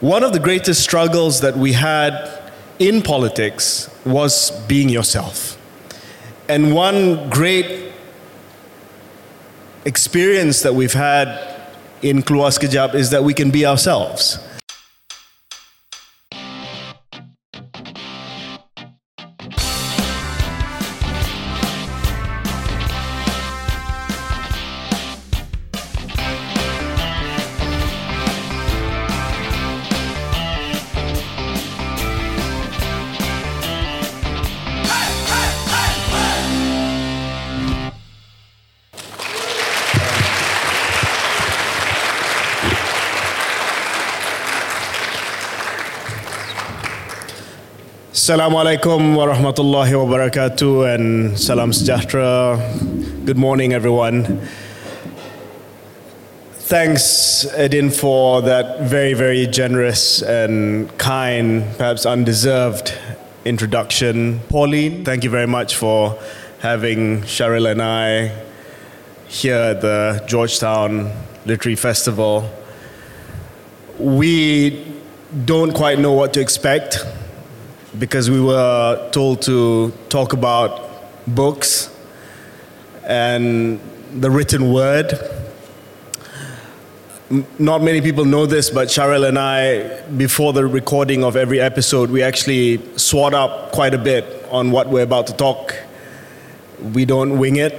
one of the greatest struggles that we had in politics was being yourself. And one great experience that we've had in Keluar Sekejap is that we can be ourselves. Assalamualaikum warahmatullahi wabarakatuh and salam sejahtera. Good morning, everyone. Thanks, Eddin, for that very, very generous and kind, perhaps undeserved introduction. Pauline, thank you very much for having Shahril and I here at the Georgetown Literary Festival. We don't quite know what to expect because we were told to talk about books and the written word. Not many people know this, but Shahril and I, before the recording of every episode, we actually swat up quite a bit on what we're about to talk. We don't wing it.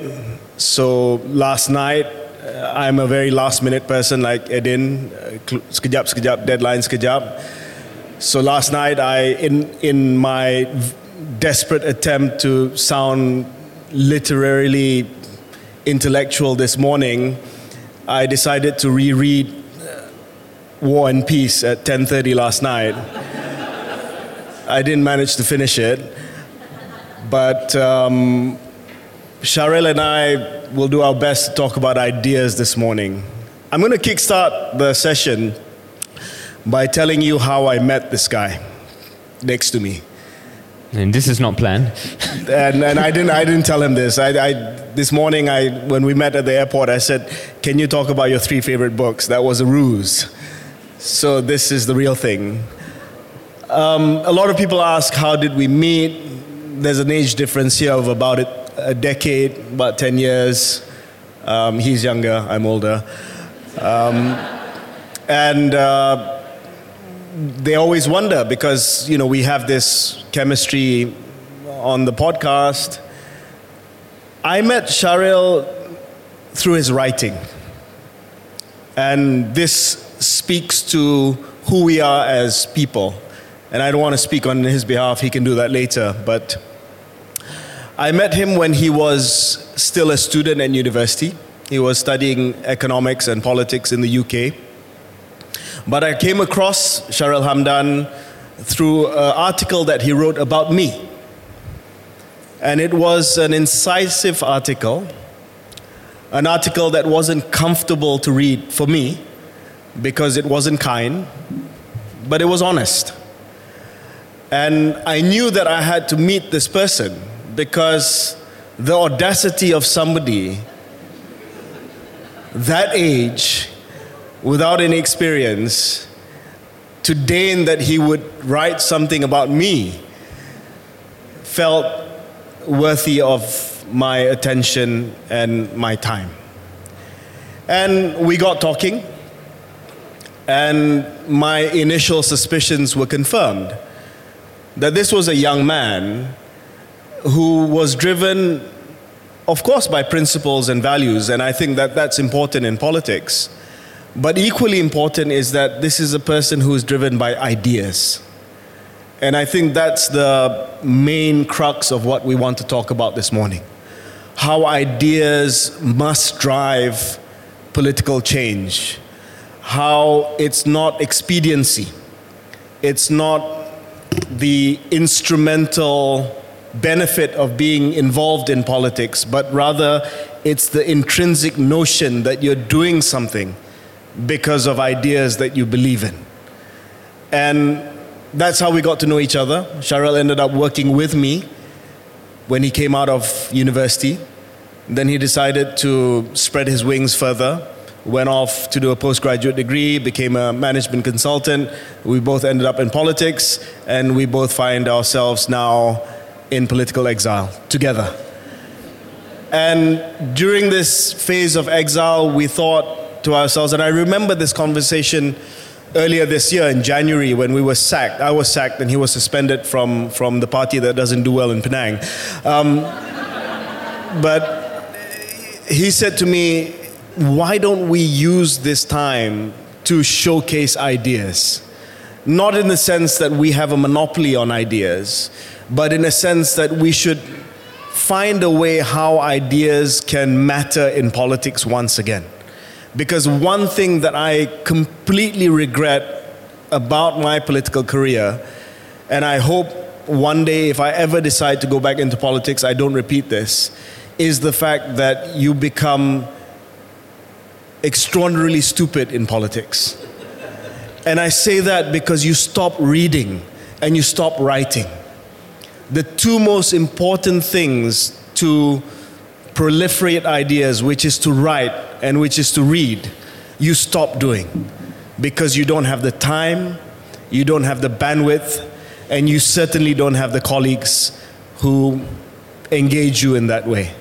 So last night, uh, I'm a very last minute person like Eddin, uh, sekejap, sekejap, deadline sekejap. So last night, I, in, in my desperate attempt to sound literarily intellectual this morning, I decided to reread uh, War and Peace at 10:30 last night. I didn't manage to finish it, but um, and I will do our best to talk about ideas this morning. I'm going to kickstart the session by telling you how I met this guy next to me. And this is not planned. And, and I, didn't, I didn't tell him this. I, I, this morning, I, when we met at the airport, I said, Can you talk about your three favorite books? That was a ruse. So this is the real thing. Um, a lot of people ask, How did we meet? There's an age difference here of about a, a decade, about 10 years. Um, he's younger, I'm older. Um, and uh, they always wonder because you know we have this chemistry on the podcast. I met Shahril through his writing, and this speaks to who we are as people. And I don't want to speak on his behalf; he can do that later. But I met him when he was still a student at university. He was studying economics and politics in the UK. But I came across Shahril Hamdan through an article that he wrote about me. And it was an incisive article, an article that wasn't comfortable to read for me because it wasn't kind, but it was honest. And I knew that I had to meet this person because the audacity of somebody that age without any experience to deign that he would write something about me felt worthy of my attention and my time. And we got talking, and my initial suspicions were confirmed that this was a young man who was driven, of course, by principles and values, and I think that that's important in politics. But equally important is that this is a person who is driven by ideas. And I think that's the main crux of what we want to talk about this morning. How ideas must drive political change. How it's not expediency. It's not the instrumental benefit of being involved in politics, but rather it's the intrinsic notion that you're doing something because of ideas that you believe in. And that's how we got to know each other. Shahril ended up working with me when he came out of university. Then he decided to spread his wings further, went off to do a postgraduate degree, became a management consultant. We both ended up in politics, and we both find ourselves now in political exile together. And during this phase of exile, we thought to ourselves, and I remember this conversation earlier this year in January when we were sacked. I was sacked and he was suspended from, from the party that doesn't do well in Penang. Um, but he said to me, Why don't we use this time to showcase ideas? Not in the sense that we have a monopoly on ideas, but in a sense that we should find a way how ideas can matter in politics once again. Because one thing that I completely regret about my political career, and I hope one day if I ever decide to go back into politics, I don't repeat this, is the fact that you become extraordinarily stupid in politics. And I say that because you stop reading and you stop writing. The two most important things to proliferate ideas, which is to write and which is to read, you stop doing because you don't have the time, you don't have the bandwidth, and you certainly don't have the colleagues who engage you in that way.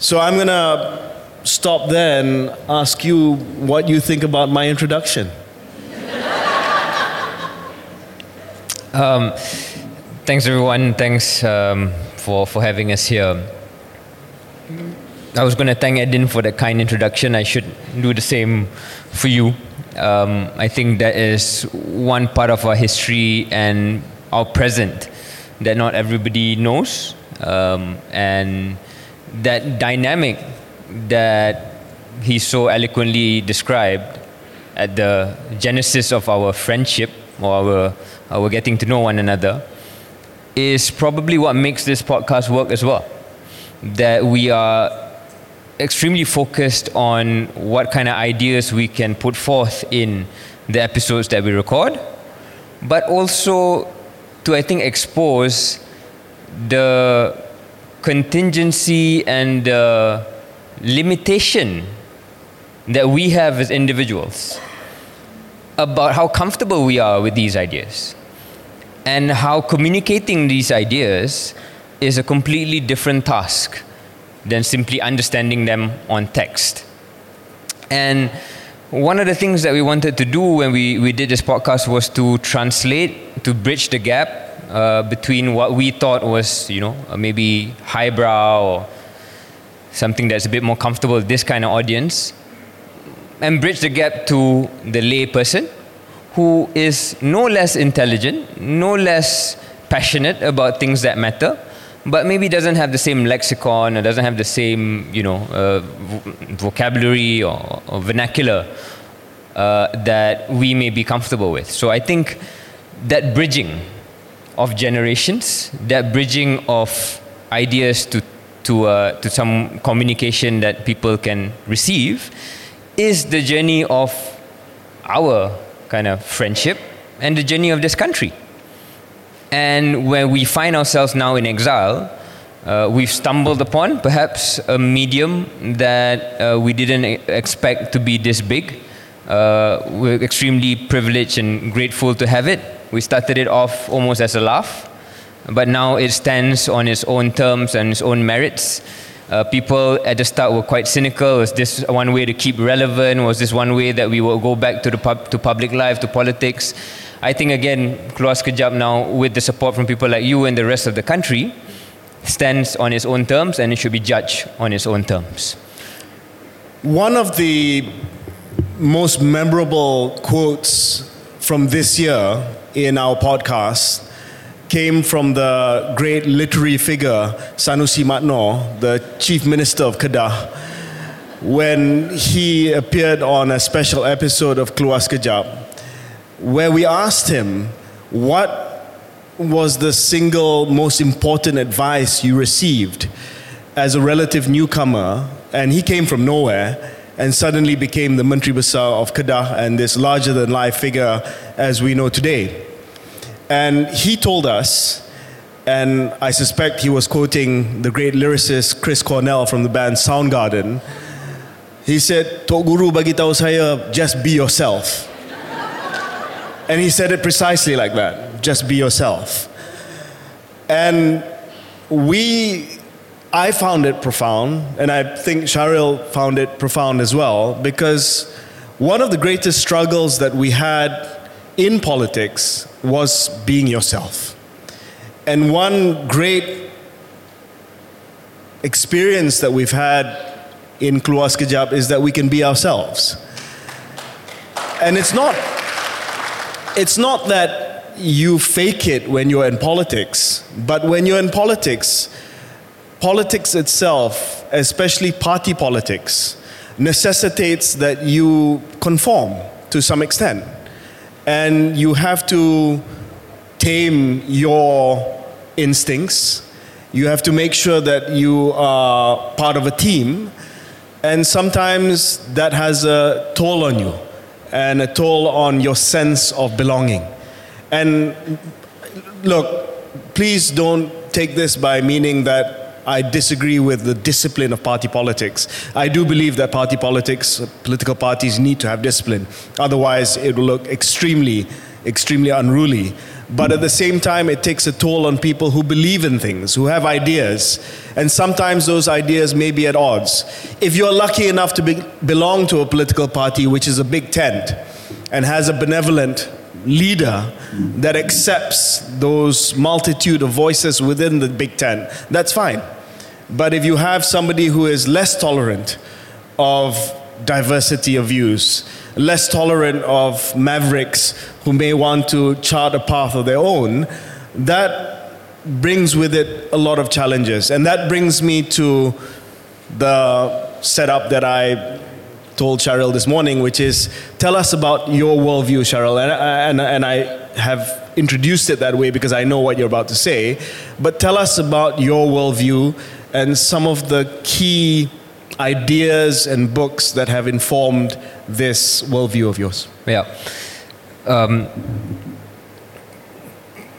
So I'm going to stop there and ask you what you think about my introduction. Um, thanks, everyone. Thanks um, for, for having us here. I was going to thank Eddin for the kind introduction. I should do the same for you. Um, I think that is one part of our history and our present that not everybody knows. Um, and that dynamic that he so eloquently described at the genesis of our friendship or our, our getting to know one another is probably what makes this podcast work as well. That we are extremely focused on what kind of ideas we can put forth in the episodes that we record, but also to, I think, expose the contingency and the limitation that we have as individuals about how comfortable we are with these ideas and how communicating these ideas is a completely different task than simply understanding them on text. And one of the things that we wanted to do when we, we did this podcast was to translate, to bridge the gap uh, between what we thought was, you know, maybe highbrow or something that's a bit more comfortable with this kind of audience, and bridge the gap to the lay person who is no less intelligent, no less passionate about things that matter, but maybe doesn't have the same lexicon or doesn't have the same, you know, uh, vocabulary or, or vernacular uh, that we may be comfortable with. So I think that bridging of generations, that bridging of ideas to to uh, to some communication that people can receive, is the journey of our kind of friendship and the journey of this country. And when we find ourselves now in exile, uh, we've stumbled upon perhaps a medium that uh, we didn't expect to be this big. Uh, we're extremely privileged and grateful to have it. We started it off almost as a laugh, but now it stands on its own terms and its own merits. Uh, people at the start were quite cynical. Was this one way to keep relevant? Was this one way that we will go back to the pub- to public life, to politics? I think again, Keluar Sekejap now, with the support from people like you and the rest of the country, stands on its own terms and it should be judged on its own terms. One of the most memorable quotes from this year in our podcast came from the great literary figure Sanusi Md Nor, the chief minister of Kedah, when he appeared on a special episode of Keluar Sekejap where we asked him what was the single most important advice you received as a relative newcomer, and he came from nowhere and suddenly became the Menteri Besar of Kedah and this larger than life figure as we know today. And he told us, and I suspect he was quoting the great lyricist Chris Cornell from the band Soundgarden. He said, Tok Guru bagi tahu saya, just be yourself. And he said it precisely like that, just be yourself. And we, I found it profound, and I think Shahril found it profound as well, because one of the greatest struggles that we had in politics was being yourself. And one great experience that we've had in Keluar Sekejap is that we can be ourselves. And it's not it's not that you fake it when you're in politics, but when you're in politics, politics itself, especially party politics, necessitates that you conform to some extent. And you have to tame your instincts. You have to make sure that you are part of a team. And sometimes that has a toll on you and a toll on your sense of belonging. And look, please don't take this by meaning that I disagree with the discipline of party politics. I do believe that party politics, political parties need to have discipline. Otherwise, it will look extremely, extremely unruly. But at the same time, it takes a toll on people who believe in things, who have ideas. And sometimes those ideas may be at odds. If you're lucky enough to be, belong to a political party which is a big tent and has a benevolent leader that accepts those multitude of voices within the big tent, that's fine. But if you have somebody who is less tolerant of diversity of views, less tolerant of mavericks who may want to chart a path of their own, that brings with it a lot of challenges. And that brings me to the setup that I told Shahril this morning, which is tell us about your worldview, Shahril. And, and, and I have introduced it that way because I know what you're about to say. But tell us about your worldview and some of the key ideas and books that have informed this worldview of yours. Yeah. Um,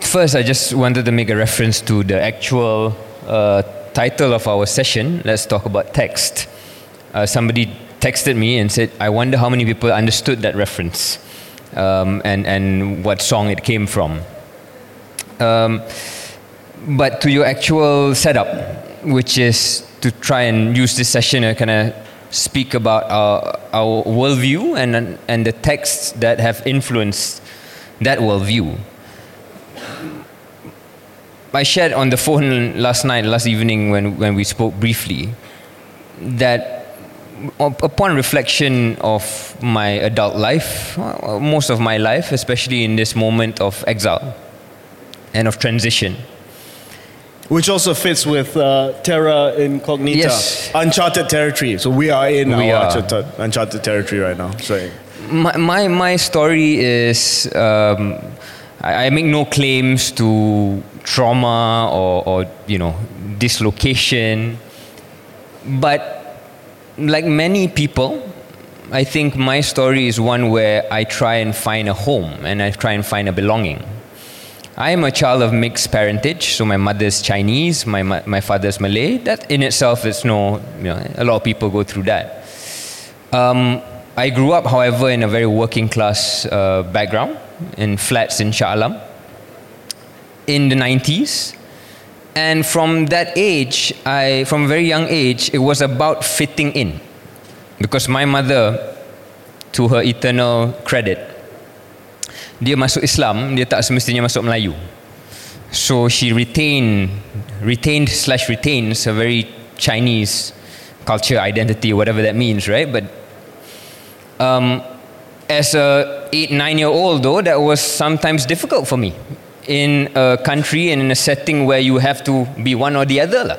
first, I just wanted to make a reference to the actual uh, title of our session. Let's talk about text. Uh, somebody texted me and said, I wonder how many people understood that reference um, and, and what song it came from. Um, but to your actual setup, which is to try and use this session to kind of speak about our, our worldview and, and the texts that have influenced that worldview. I shared on the phone last night, last evening, when, when we spoke briefly, that upon reflection of my adult life, most of my life, especially in this moment of exile and of transition, which also fits with uh, Terra Incognita, Yes. uncharted territory. So we are in We are. uncharted, uncharted territory right now. So my, my, my story is um, I, I make no claims to trauma or, or you know dislocation but like many people i think my story is one where i try and find a home and i try and find a belonging I am a child of mixed parentage, so my mother's Chinese, my, my father's Malay. That in itself is no, you know, a lot of people go through that. Um, I grew up, however, in a very working class uh, background, in flats in Shah Alam, in the 90s. And from that age, I, from a very young age, it was about fitting in. Because my mother, to her eternal credit, dia masuk Islam, dia tak semestinya masuk Melayu. So she retained, retained slash retains a very Chinese culture, identity, whatever that means, right? But um, as a eight, nine year old, though, that was sometimes difficult for me in a country and in a setting where you have to be one or the other. lah.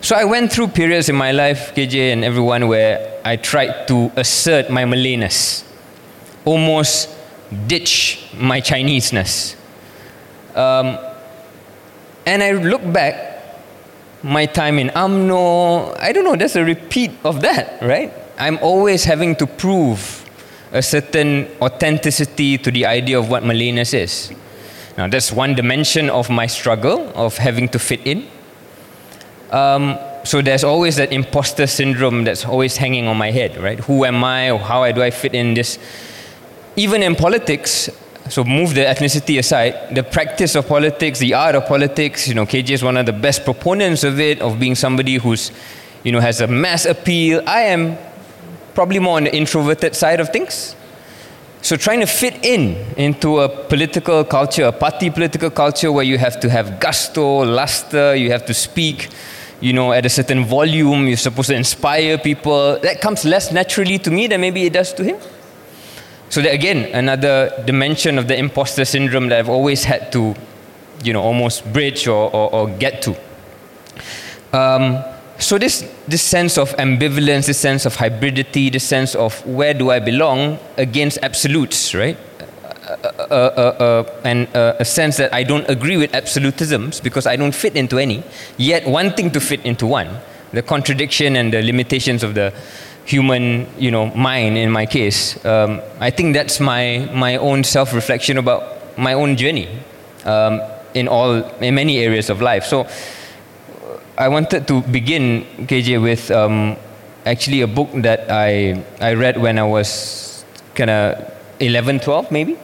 So I went through periods in my life, KJ and everyone, where I tried to assert my Malayness, almost ditch my Chineseness. Um, and I look back, my time in UMNO, I don't know, there's a repeat of that, right? I'm always having to prove a certain authenticity to the idea of what Malayness is. Now, that's one dimension of my struggle of having to fit in. Um, so there's always that imposter syndrome that's always hanging on my head, right? Who am I? How do I fit in this? Even in politics, so move the ethnicity aside, the practice of politics, the art of politics, you know, KJ is one of the best proponents of it, of being somebody who's, you know, has a mass appeal. I am probably more on the introverted side of things. So trying to fit in into a political culture, a party political culture where you have to have gusto, luster, you have to speak, you know, at a certain volume, you're supposed to inspire people. That comes less naturally to me than maybe it does to him. So that again, another dimension of the imposter syndrome that I've always had to, you know, almost bridge or, or, or get to. Um, so this, this sense of ambivalence, this sense of hybridity, this sense of where do I belong against absolutes, right? Uh, uh, uh, and a sense that I don't agree with absolutisms because I don't fit into any, yet wanting to fit into one. The contradiction and the limitations of the human, you know, mind in my case. Um, I think that's my, my own self-reflection about my own journey um, in all, in many areas of life. So I wanted to begin, KJ, with um, actually a book that I, I read when I was kind of 11, 12 maybe.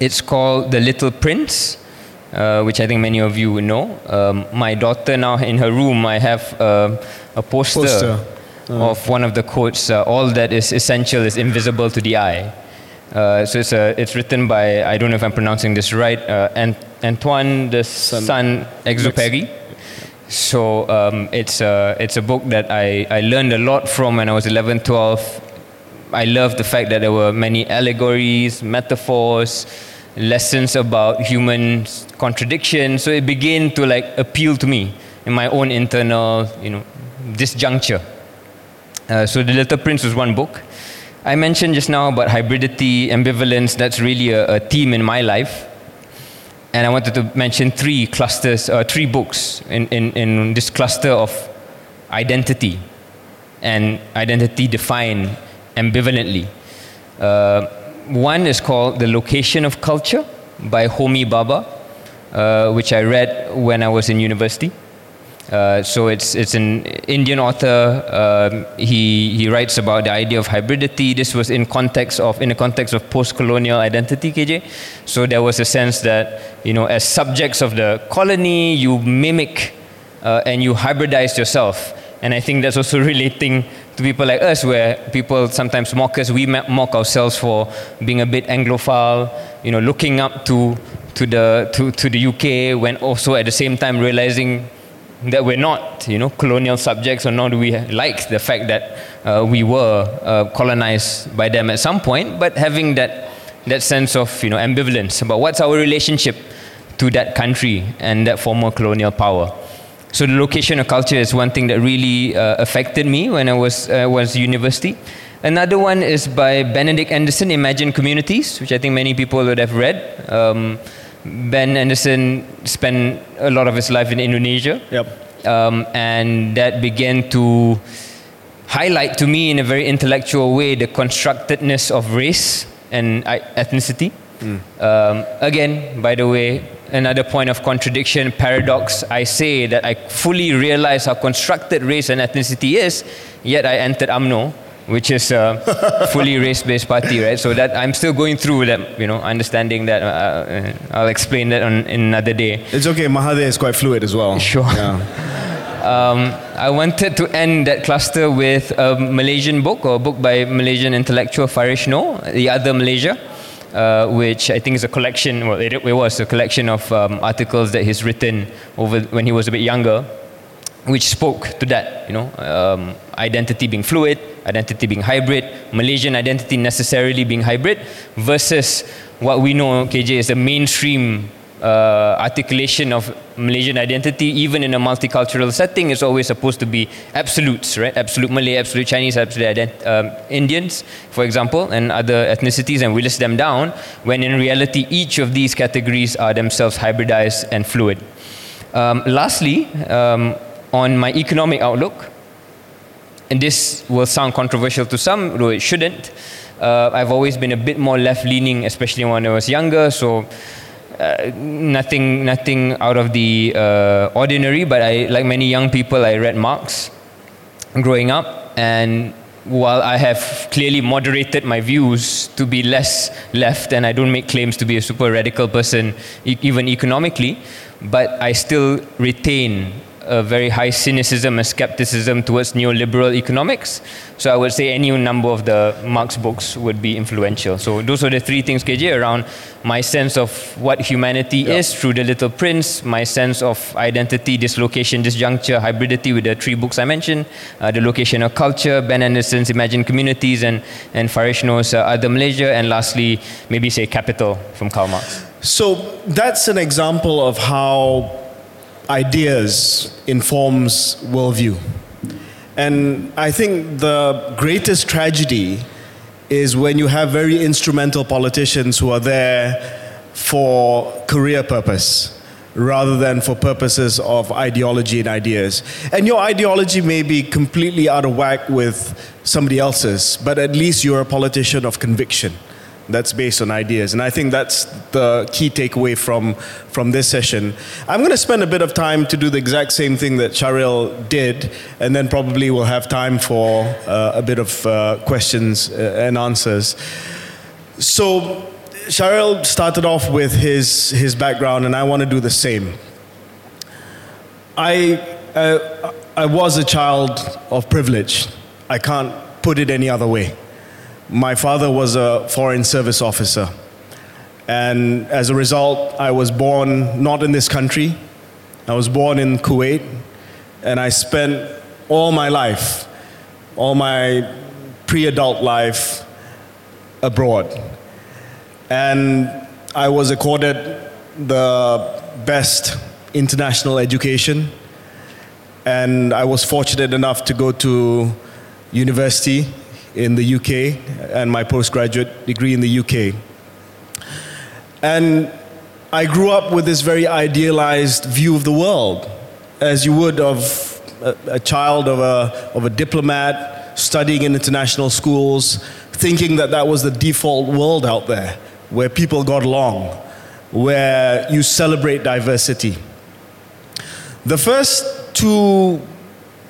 It's called The Little Prince, uh, which I think many of you know. Um, my daughter now in her room, I have uh, a poster, poster. Uh. of one of the quotes, uh, all that is essential is invisible to the eye. Uh, so it's, a, it's written by, I don't know if I'm pronouncing this right, uh, Ant- Antoine de Saint-Exupéry. So um, it's, a, it's a book that I, I learned a lot from when I was 11, 12. I loved the fact that there were many allegories, metaphors, lessons about human contradiction. So it began to like appeal to me in my own internal, you know, disjuncture. Uh, so The Little Prince was one book. I mentioned just now about hybridity, ambivalence. That's really a, a theme in my life and I wanted to mention three clusters, uh, three books in, in, in this cluster of identity and identity defined ambivalently. Uh, one is called The Location of Culture by Homi Bhabha, uh, which I read when I was in university. Uh, so it's, it's an Indian author. Um, he, he writes about the idea of hybridity. This was in context of in the context of post-colonial identity, KJ. So there was a sense that you know, as subjects of the colony, you mimic uh, and you hybridize yourself. And I think that's also relating to people like us, where people sometimes mock us. We mock ourselves for being a bit Anglophile, you know, looking up to to the to, to the UK, when also at the same time realizing that we're not, you know, colonial subjects, or nor do we like the fact that uh, we were uh, colonized by them at some point, but having that, that sense of, you know, ambivalence about what's our relationship to that country and that former colonial power. So the location of culture is one thing that really uh, affected me when I was, uh, was university. Another one is by Benedict Anderson, Imagine Communities, which I think many people would have read. Um, Ben Anderson spent a lot of his life in Indonesia. Yep. Um, and that began to highlight to me in a very intellectual way the constructedness of race and ethnicity. Mm. Um, again, by the way, another point of contradiction, paradox. I say that I fully realize how constructed race and ethnicity is, yet I entered UMNO which is a fully race-based party, right? So that I'm still going through that, you know, understanding that. Uh, uh, I'll explain that on in another day. It's okay. Mahathir is quite fluid as well. Sure. Yeah. Um, I wanted to end that cluster with a Malaysian book or a book by Malaysian intellectual Farish Noor, The Other Malaysia, uh, which I think is a collection, well, it, it was a collection of um, articles that he's written over when he was a bit younger, which spoke to that, you know, um, identity being fluid, identity being hybrid, Malaysian identity necessarily being hybrid, versus what we know, KJ, is the mainstream uh, articulation of Malaysian identity, even in a multicultural setting, is always supposed to be absolutes, right? Absolute Malay, absolute Chinese, absolute ident- um, Indians, for example, and other ethnicities, and we list them down, when in reality, each of these categories are themselves hybridized and fluid. Um, lastly, um, on my economic outlook, and this will sound controversial to some, though it shouldn't. Uh, I've always been a bit more left leaning, especially when I was younger. So uh, nothing, nothing out of the uh, ordinary, but I, like many young people, I read Marx growing up, and while I have clearly moderated my views to be less left, and I don't make claims to be a super radical person, e- even economically, but I still retain a very high cynicism and skepticism towards neoliberal economics. So I would say any number of the Marx books would be influential. So those are the three things, KJ, around my sense of what humanity Yeah. is through the Little Prince, my sense of identity, dislocation, disjuncture, hybridity with the three books I mentioned, uh, the location of culture, Ben Anderson's Imagined Communities, and, and Farish Noor's uh, Other Malaysia, and lastly, maybe say Capital from Karl Marx. So that's an example of how ideas informs worldview. And I think the greatest tragedy is when you have very instrumental politicians who are there for career purpose rather than for purposes of ideology and ideas. And your ideology may be completely out of whack with somebody else's, but at least you're a politician of conviction that's based on ideas. And I think that's the key takeaway from, from this session. I'm going to spend a bit of time to do the exact same thing that Shahril did, and then probably we'll have time for uh, a bit of uh, questions uh, and answers. So, Shahril started off with his, his background, and I want to do the same. I, uh, I was a child of privilege. I can't put it any other way. My father was a foreign service officer. And as a result, I was born not in this country. I was born in Kuwait. And I spent all my life, all my pre adult life, abroad. And I was accorded the best international education. And I was fortunate enough to go to university in the UK and my postgraduate degree in the UK. And I grew up with this very idealized view of the world, as you would of a, a child of a, of a diplomat studying in international schools, thinking that that was the default world out there, where people got along, where you celebrate diversity. The first two,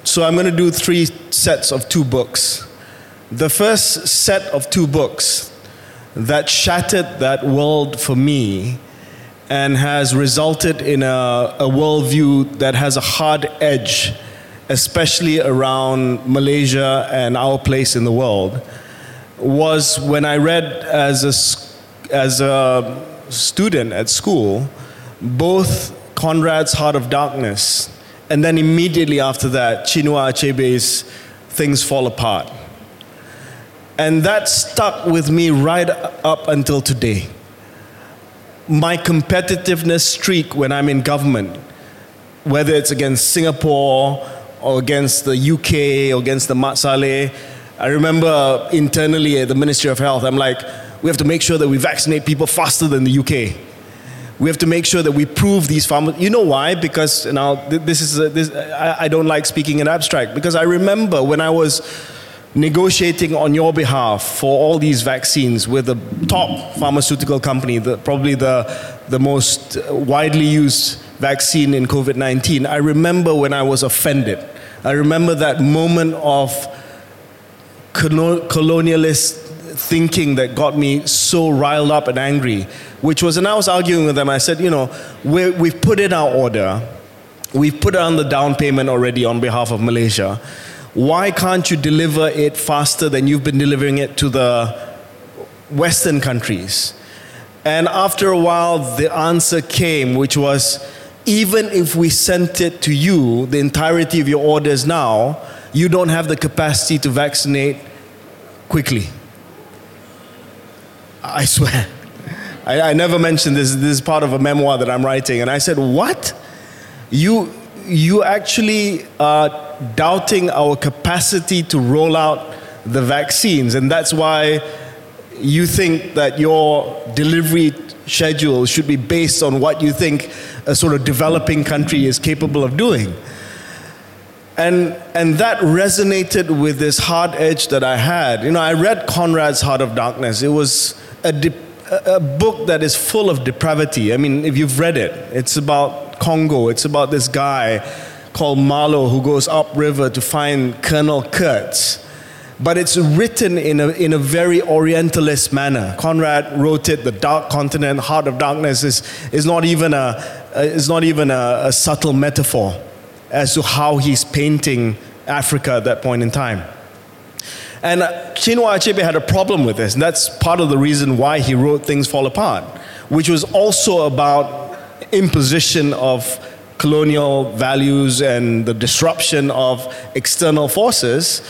so I'm going to do three sets of two books. The first set of two books that shattered that world for me and has resulted in a, a worldview that has a hard edge, especially around Malaysia and our place in the world, was when I read as a, as a student at school both Conrad's Heart of Darkness and then immediately after that, Chinua Achebe's Things Fall Apart. And that stuck with me right up until today. My competitiveness streak when I'm in government, whether it's against Singapore or against the UK or against the Mat Saleh, I remember internally at the Ministry of Health, I'm like, we have to make sure that we vaccinate people faster than the UK. We have to make sure that we prove these farmers. You know why? Because now th- this is a, this. I, I don't like speaking in abstract because I remember when I was negotiating on your behalf for all these vaccines with the top pharmaceutical company, the, probably the the most widely used vaccine in COVID-19. I remember when I was offended. I remember that moment of colonialist thinking that got me so riled up and angry, which was, and I was arguing with them. I said, you know, we we've put in our order, we've put on the down payment already on behalf of Malaysia. Why can't you deliver it faster than you've been delivering it to the Western countries? And after a while, the answer came, which was even if we sent it to you, the entirety of your orders now, you don't have the capacity to vaccinate quickly. I swear. I, I never mentioned this. This is part of a memoir that I'm writing. And I said, What? You, you actually are doubting our capacity to roll out the vaccines. And that's why you think that your delivery schedule should be based on what you think a sort of developing country is capable of doing. And, and that resonated with this hard edge that I had. You know, I read Conrad's Heart of Darkness. It was a, de- a, a book that is full of depravity. I mean, if you've read it, it's about Congo. It's about this guy called Marlowe who goes upriver to find Colonel Kurtz. But it's written in a, in a very Orientalist manner. Conrad wrote it, The Dark Continent, Heart of Darkness, is, is not even, a, is not even a, a subtle metaphor as to how he's painting Africa at that point in time. And uh, Chinua Achebe had a problem with this, and that's part of the reason why he wrote Things Fall Apart, which was also about imposition of colonial values and the disruption of external forces.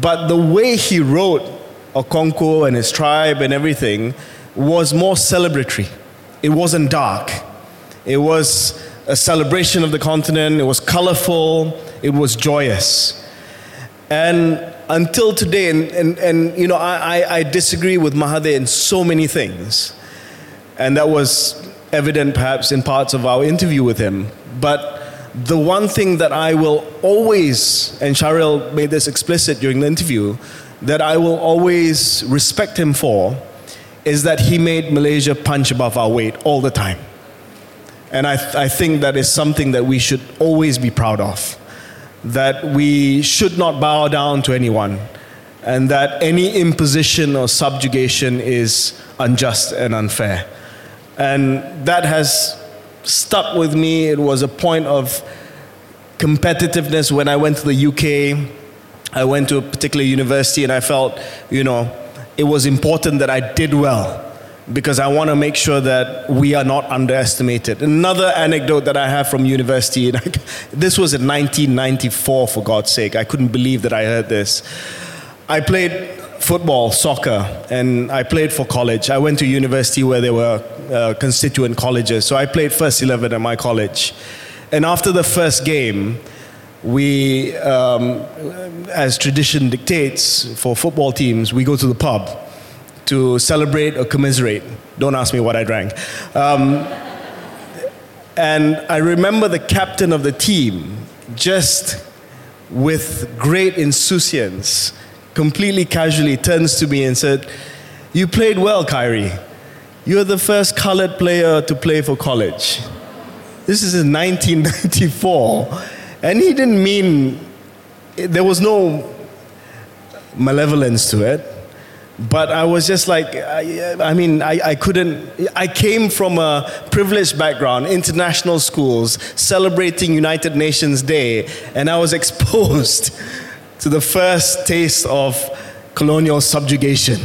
But the way he wrote Okonkwo and his tribe and everything was more celebratory. It wasn't dark. It was a celebration of the continent. It was colorful. It was joyous. And until today, and, and, and you know, I, I, disagree with Mahathir in so many things. And that was evident perhaps in parts of our interview with him. But the one thing that I will always, and Shahril made this explicit during the interview, that I will always respect him for is that he made Malaysia punch above our weight all the time. And I, th- I think that is something that we should always be proud of. That we should not bow down to anyone, and that any imposition or subjugation is unjust and unfair. And that has stuck with me. It was a point of competitiveness when I went to the UK. I went to a particular university and I felt, you know, it was important that I did well because I want to make sure that we are not underestimated. Another anecdote that I have from university, and this was in 1994, for God's sake. I couldn't believe that I heard this. I played football, soccer, and I played for college. I went to university where there were uh, constituent colleges, so I played first 11 at my college. And after the first game, we, um, as tradition dictates for football teams, we go to the pub to celebrate or commiserate. Don't ask me what I drank. Um, and I remember the captain of the team just with great insouciance, completely casually turns to me and said, You played well, Khairy. You're the first colored player to play for college. This is in 1994. And he didn't mean, there was no malevolence to it. But I was just like, I, I mean, I, I couldn't. I came from a privileged background, international schools, celebrating United Nations Day, and I was exposed to the first taste of colonial subjugation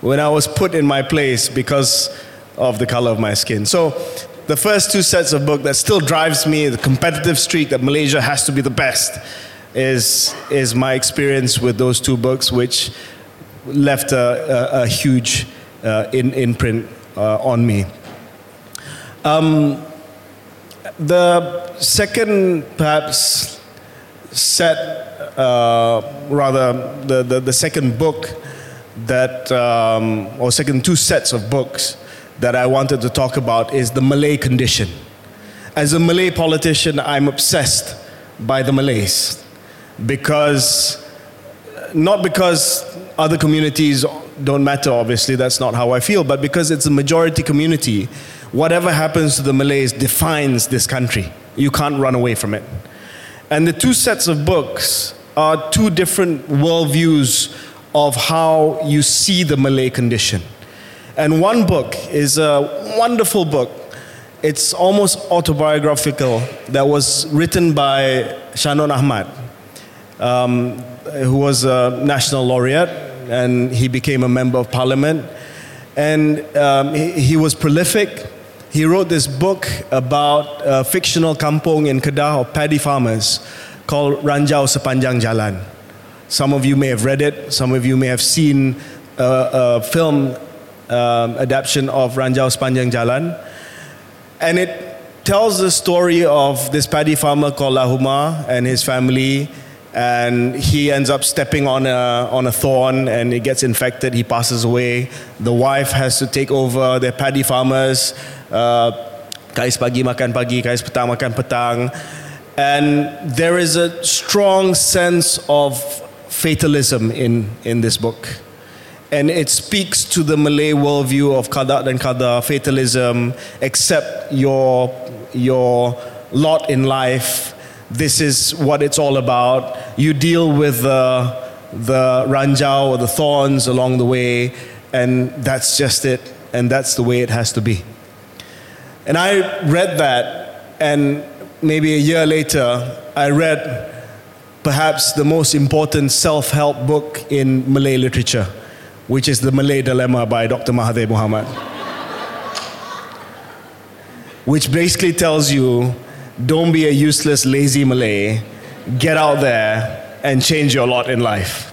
when I was put in my place because of the color of my skin. So, the first two sets of book that still drives me, the competitive streak that Malaysia has to be the best, is, is my experience with those two books, which left a, a, a huge uh, in, imprint uh, on me. Um, the second, perhaps, set, uh, rather, the, the, the, second book that, um, or second two sets of books that I wanted to talk about is the Malay condition. As a Malay politician, I'm obsessed by the Malays because, not because other communities don't matter, obviously, that's not how I feel, but because it's a majority community, whatever happens to the Malays defines this country. You can't run away from it. And the two sets of books are two different worldviews of how you see the Malay condition. And one book is a wonderful book. It's almost autobiographical that was written by Shahnon Ahmad. Um, who was a national laureate, and he became a member of parliament. And um, he, he, was prolific. He wrote this book about a fictional kampong in Kedah of paddy farmers called Ranjau Sepanjang Jalan. Some of you may have read it, some of you may have seen a, a film um, adaptation of Ranjau Sepanjang Jalan. And it tells the story of this paddy farmer called Lahuma and his family and he ends up stepping on a, on a thorn and it gets infected. He passes away. The wife has to take over. They're paddy farmers. Uh, kais pagi makan pagi, kais petang makan petang. And there is a strong sense of fatalism in, in this book. and it speaks to the Malay worldview of qada and qadar, fatalism, accept your, your lot in life. This is what it's all about. You deal with the, the ranjau or the thorns along the way, and that's just it, and that's the way it has to be. And I read that, and maybe a year later, I read perhaps the most important self help book in Malay literature, which is The Malay Dilemma by Dr. Mahathir Mohamad. which basically tells you don't be a useless, lazy Malay, get out there and change your lot in life.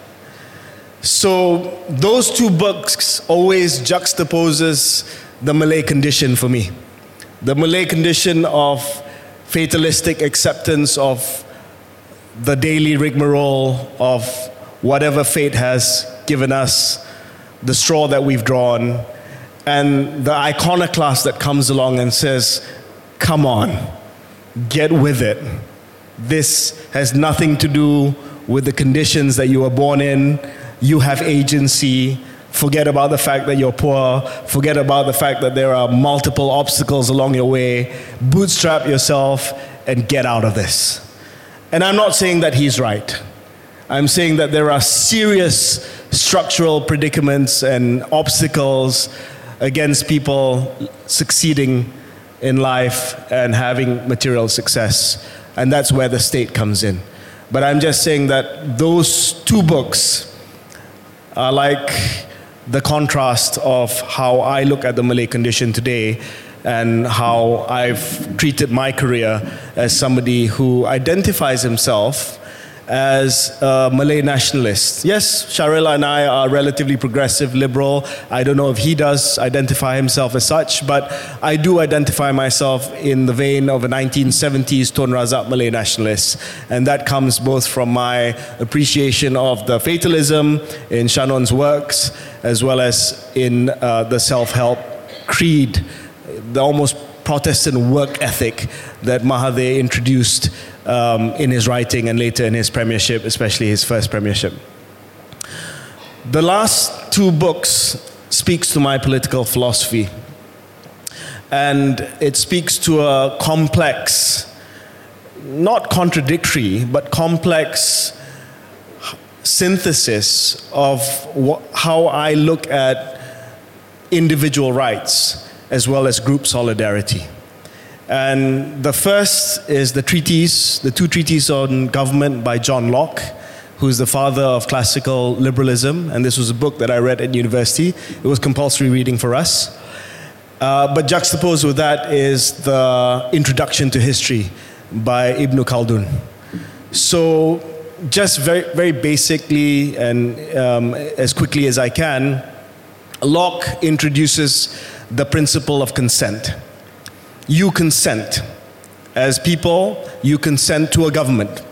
So those two books always juxtaposes the Malay condition for me. The Malay condition of fatalistic acceptance of the daily rigmarole of whatever fate has given us, the straw that we've drawn, and the iconoclast that comes along and says, Come on, get with it. This has nothing to do with the conditions that you were born in. You have agency. Forget about the fact that you're poor. Forget about the fact that there are multiple obstacles along your way. Bootstrap yourself and get out of this. And I'm not saying that he's right. I'm saying that there are serious structural predicaments and obstacles against people succeeding in life and having material success. And that's where the state comes in. But I'm just saying that those two books are like the contrast of how I look at the Malay condition today and how I've treated my career as somebody who identifies himself as a Malay nationalist. Yes, Shahril and I are relatively progressive, liberal. I don't know if he does identify himself as such, but I do identify myself in the vein of a 1970s Tun Razak Malay nationalist. And that comes both from my appreciation of the fatalism in Shahnon's works, as well as in uh, the self help creed the almost Protestant work ethic that Mahathir introduced um, in his writing and later in his premiership, especially his first premiership. The last two books speaks to my political philosophy, and it speaks to a complex, not contradictory, but complex synthesis of wh- how I look at individual rights as well as group solidarity. And the first is the treatise, the two treaties on government by John Locke, who's the father of classical liberalism. And this was a book that I read at university. It was compulsory reading for us. Uh, but juxtaposed with that is the Introduction to History by Ibn Khaldun. So, just very, very basically and um, as quickly as I can, Locke introduces the principle of consent. You consent. As people, you consent to a government.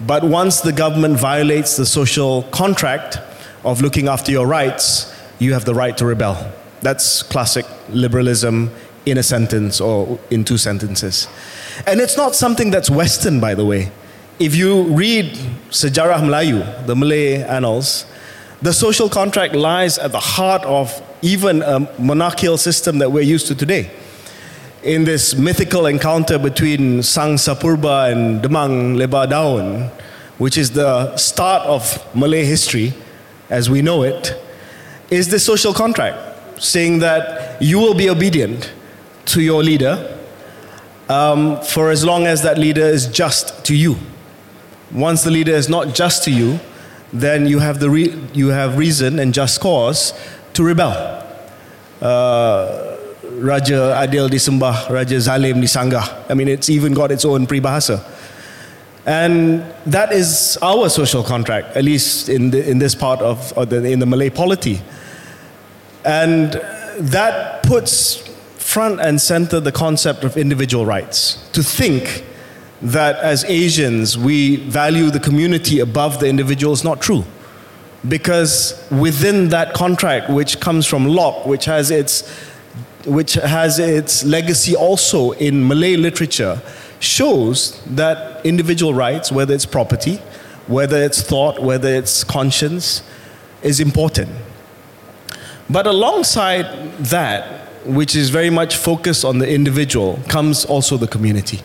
But once the government violates the social contract of looking after your rights, you have the right to rebel. That's classic liberalism in a sentence or in two sentences. And it's not something that's Western, by the way. If you read Sejarah Melayu, the Malay annals, the social contract lies at the heart of even a monarchical system that we're used to today. In this mythical encounter between Sang Sapurba and Demang Lebar Daun, which is the start of Malay history as we know it, is the social contract saying that you will be obedient to your leader um, for as long as that leader is just to you. Once the leader is not just to you, then you have, the re- you have reason and just cause to rebel. Uh, Raja Adil disembah, Raja Zalim disanggah. I mean, it's even got its own peribahasa. And that is our social contract, at least in, the, in this part of, of the, in the Malay polity. And that puts front and center the concept of individual rights. To think that as Asians we value the community above the individual is not true. Because within that contract, which comes from Locke, which has its, which has its legacy also in Malay literature, shows that individual rights, whether it's property, whether it's thought, whether it's conscience, is important. But alongside that, which is very much focused on the individual, comes also the community.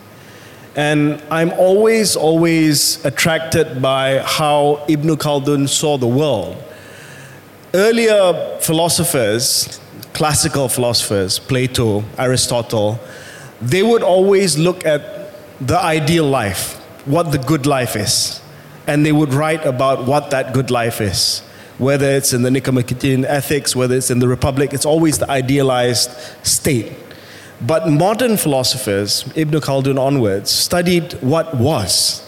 And I'm always, always attracted by how Ibn Khaldun saw the world. Earlier philosophers, classical philosophers, Plato, Aristotle, they would always look at the ideal life, what the good life is, and they would write about what that good life is. Whether it's in the Nicomachean Ethics, whether it's in the Republic, it's always the idealized state. But modern philosophers, Ibn Khaldun onwards, studied what was.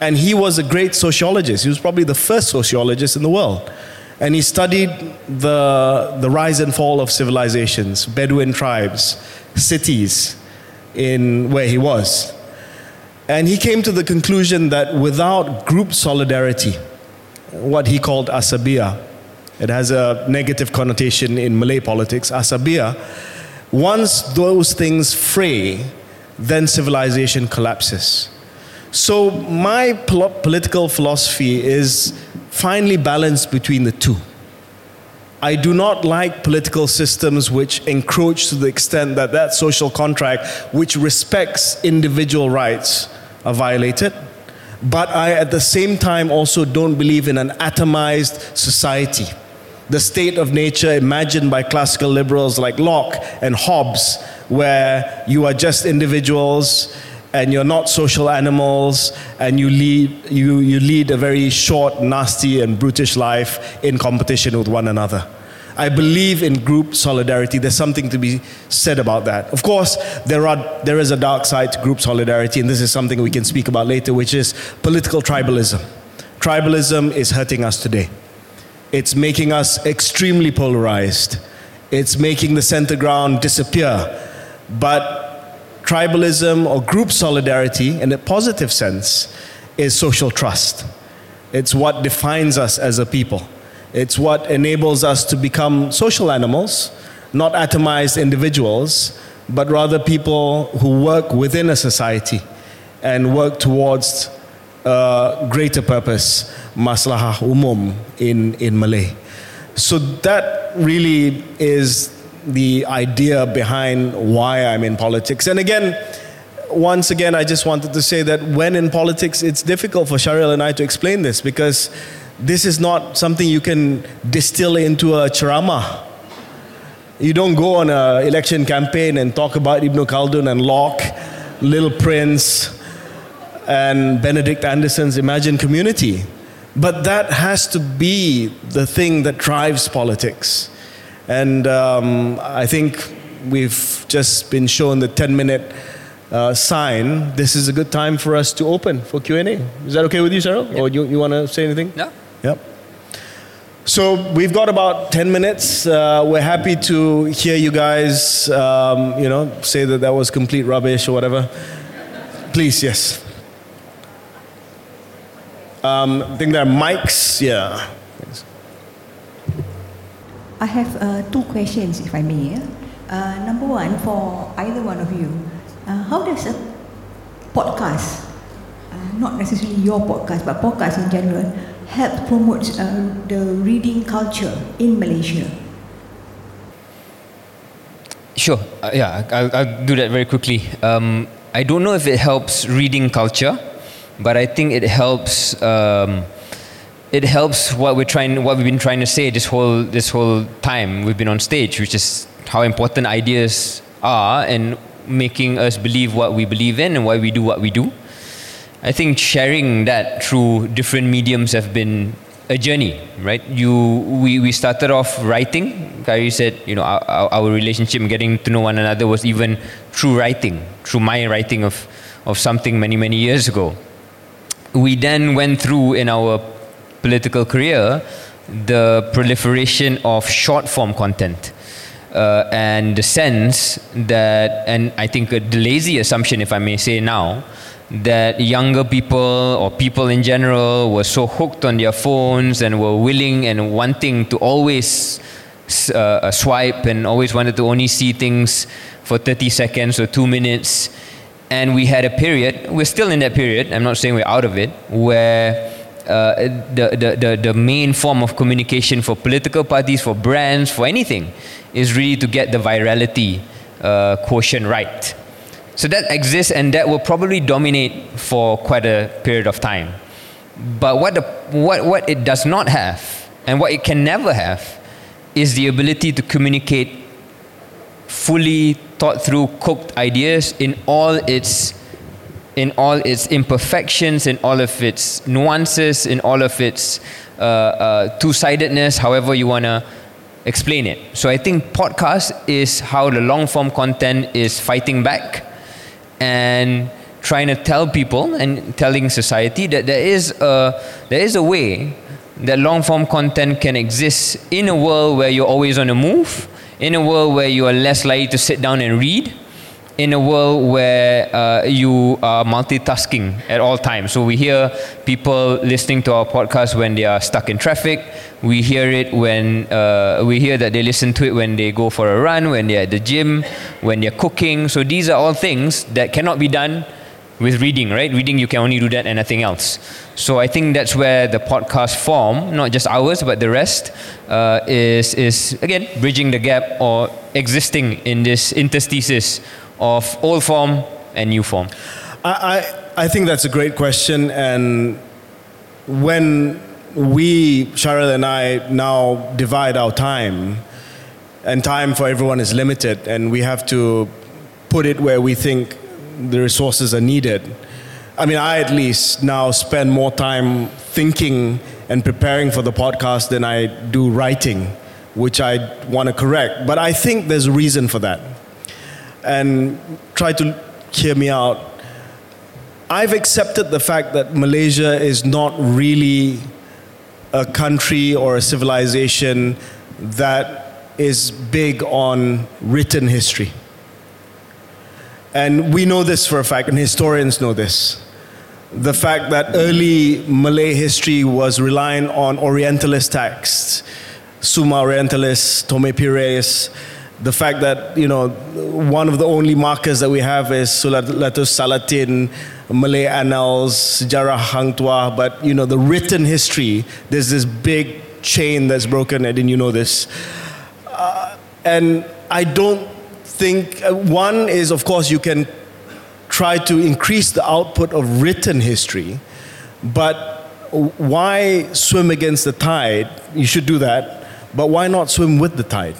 And he was a great sociologist. He was probably the first sociologist in the world. And he studied the, the rise and fall of civilizations, Bedouin tribes, cities in where he was. And he came to the conclusion that without group solidarity, what he called asabiya, it has a negative connotation in Malay politics, asabiya, once those things fray, then civilization collapses. So, my pol- political philosophy is finely balanced between the two. I do not like political systems which encroach to the extent that that social contract, which respects individual rights, are violated. But I, at the same time, also don't believe in an atomized society the state of nature imagined by classical liberals like Locke and Hobbes, where you are just individuals and you're not social animals and you lead, you, you lead a very short, nasty, and brutish life in competition with one another. I believe in group solidarity. There's something to be said about that. Of course, there, are, there is a dark side to group solidarity, and this is something we can speak about later, which is political tribalism. Tribalism is hurting us today. It's making us extremely polarized. It's making the center ground disappear. But tribalism or group solidarity, in a positive sense, is social trust. It's what defines us as a people. It's what enables us to become social animals, not atomized individuals, but rather people who work within a society and work towards a greater purpose maslahah umum in, in Malay. So that really is the idea behind why I'm in politics. And again, once again, I just wanted to say that when in politics, it's difficult for Shahril and I to explain this because this is not something you can distill into a ceramah. You don't go on an election campaign and talk about Ibn Khaldun and Locke, Little Prince, and Benedict Anderson's Imagine Community. But that has to be the thing that drives politics. And um, I think we've just been shown the 10 minute uh, sign. This is a good time for us to open for Q&A. Is that okay with you, Sarah? Yep. Or you, you want to say anything? No. Yep. So we've got about 10 minutes. Uh, we're happy to hear you guys, um, you know, say that that was complete rubbish or whatever. Please, yes. Um, I think there are mics. Yeah. I have uh, two questions, if I may. Uh, number one, for either one of you, uh, how does a podcast, uh, not necessarily your podcast, but podcast in general, help promote uh, the reading culture in Malaysia? Sure. Uh, yeah, I'll, I'll, do that very quickly. Um, I don't know if it helps reading culture but I think it helps. Um, it helps what we're trying, what we've been trying to say this whole this whole time we've been on stage, which is how important ideas are and making us believe what we believe in and why we do what we do. I think sharing that through different mediums have been a journey, right? You, we, we started off writing. Khairy said, you know, our, our relationship getting to know one another was even through writing, through my writing of, of something many, many years ago we then went through in our political career the proliferation of short form content. Uh, and the sense that, and I think a lazy assumption, if I may say now, that younger people or people in general were so hooked on their phones and were willing and wanting to always uh, swipe and always wanted to only see things for 30 seconds or two minutes and we had a period, we're still in that period, I'm not saying we're out of it, where uh, the, the, the, the main form of communication for political parties, for brands, for anything, is really to get the virality uh, quotient right. So that exists and that will probably dominate for quite a period of time. But what, the, what, what it does not have, and what it can never have, is the ability to communicate fully thought through, cooked ideas in all its in all its imperfections, in all of its nuances, in all of its uh, uh, two-sidedness, however you want to explain it. So I think podcast is how the long-form content is fighting back and trying to tell people and telling society that there is a, there is a way that long-form content can exist in a world where you're always on the move, in a world where you are less likely to sit down and read, in a world where uh, you are multitasking at all times. So we hear people listening to our podcast when they are stuck in traffic. We hear it when uh, we hear that they listen to it when they go for a run, when they're at the gym, when they're cooking. So these are all things that cannot be done with reading, right? Reading, you can only do that and nothing else. So I think that's where the podcast form, not just ours, but the rest, uh, is, is again bridging the gap or existing in this interstices of old form and new form? I, I, I think that's a great question. And when we, Shahril and I, now divide our time, and time for everyone is limited, and we have to put it where we think the resources are needed. I mean, I at least now spend more time thinking and preparing for the podcast than I do writing, which I want to correct. But I think there's a reason for that and try to hear me out. I've accepted the fact that Malaysia is not really a country or a civilization that is big on written history. And we know this for a fact, and historians know this. The fact that early Malay history was relying on Orientalist texts, Summa Orientalis, Tome Pires, the fact that you know one of the only markers that we have is Sulalatus Salatin, Malay Annals, Sejarah Hang but you know the written history. There's this big chain that's broken. I didn't you know this? Uh, and I don't think uh, one is of course you can try to increase the output of written history, but why swim against the tide? You should do that, but why not swim with the tide?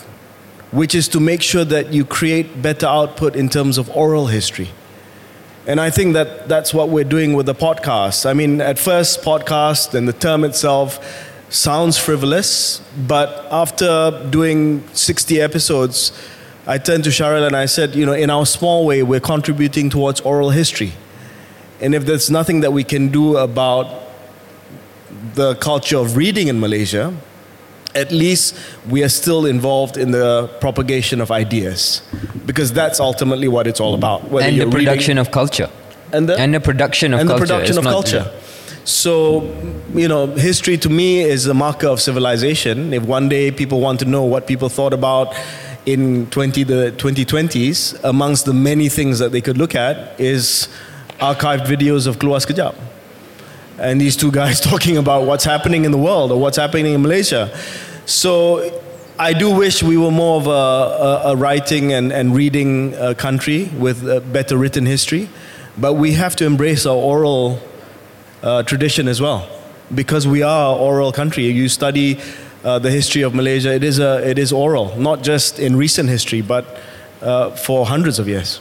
which is to make sure that you create better output in terms of oral history. And I think that that's what we're doing with the podcast. I mean, at first, podcast and the term itself sounds frivolous, but after doing 60 episodes, I turned to Shahril and I said, you know, in our small way, we're contributing towards oral history. And if there's nothing that we can do about the culture of reading in Malaysia, at least we are still involved in the propagation of ideas because that's ultimately what it's all about. and the production of culture. And the, and the production of and culture. And the production of culture. So, you know, history to me is a marker of civilization. If one day people want to know what people thought about in 20, the 2020s, amongst the many things that they could look at is archived videos of Keluar Sekejap and these two guys talking about what's happening in the world or what's happening in Malaysia. So I do wish we were more of a, a, a writing and, and reading uh, country with better written history, but we have to embrace our oral uh, tradition as well because we are an oral country. You study uh, the history of Malaysia, it is, a, it is oral, not just in recent history, but uh, for hundreds of years.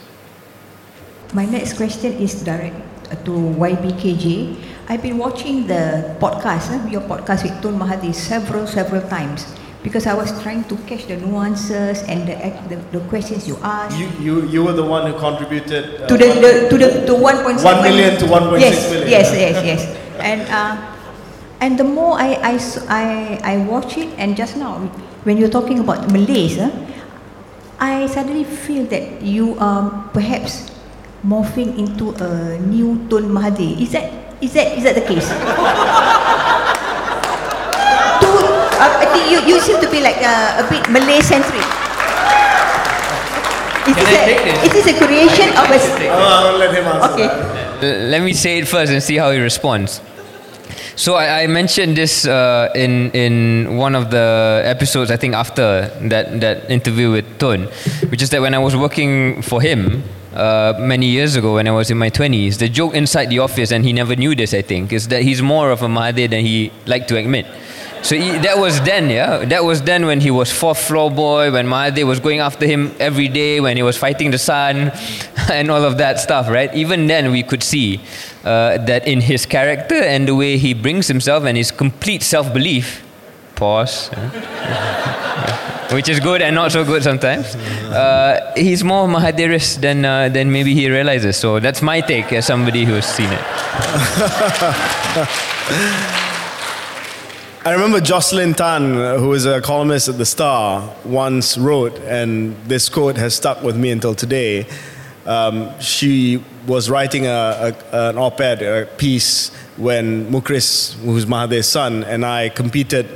My next question is direct to YBKJ. I've been watching the podcast, eh, your podcast with Tun Mahathir several, several times because I was trying to catch the nuances and the, the, the questions you asked. You, you, you were the one who contributed uh, to the, the to the to 1.7 1 million to 1.6 yes, million. Yes, yes, yes. And uh, and the more I, I, I, I watch it, and just now when you're talking about Malays, uh, I suddenly feel that you are perhaps morphing into a new Tun Mahathir. Is that is that is that the case? to, uh, I think you, you seem to be like uh, a bit Malay centric. Is this, a, is this a creation of a? Oh, I'll let him answer Okay. that. Let me say it first and see how he responds. So I, I mentioned this uh, in in one of the episodes. I think after that that interview with Tun, which is that when I was working for him uh, many years ago when I was in my twenties, the joke inside the office, and he never knew this. I think is that he's more of a Mahathir than he liked to admit. So he, that was then, yeah. That was then when he was fourth floor boy, when Mahathir was going after him every day, when he was fighting the sun, and all of that stuff, right? Even then, we could see uh, that in his character and the way he brings himself and his complete self-belief. Pause. Which is good and not so good sometimes. Uh, he's more Mahathirist than uh, than maybe he realizes. So that's my take as somebody who's seen it. I remember Jocelyn Tan, who is a columnist at The Star, once wrote, and this quote has stuck with me until today. Um, she was writing a, a, an op ed, piece, when Mukhriz, who's Mahathir's son, and I competed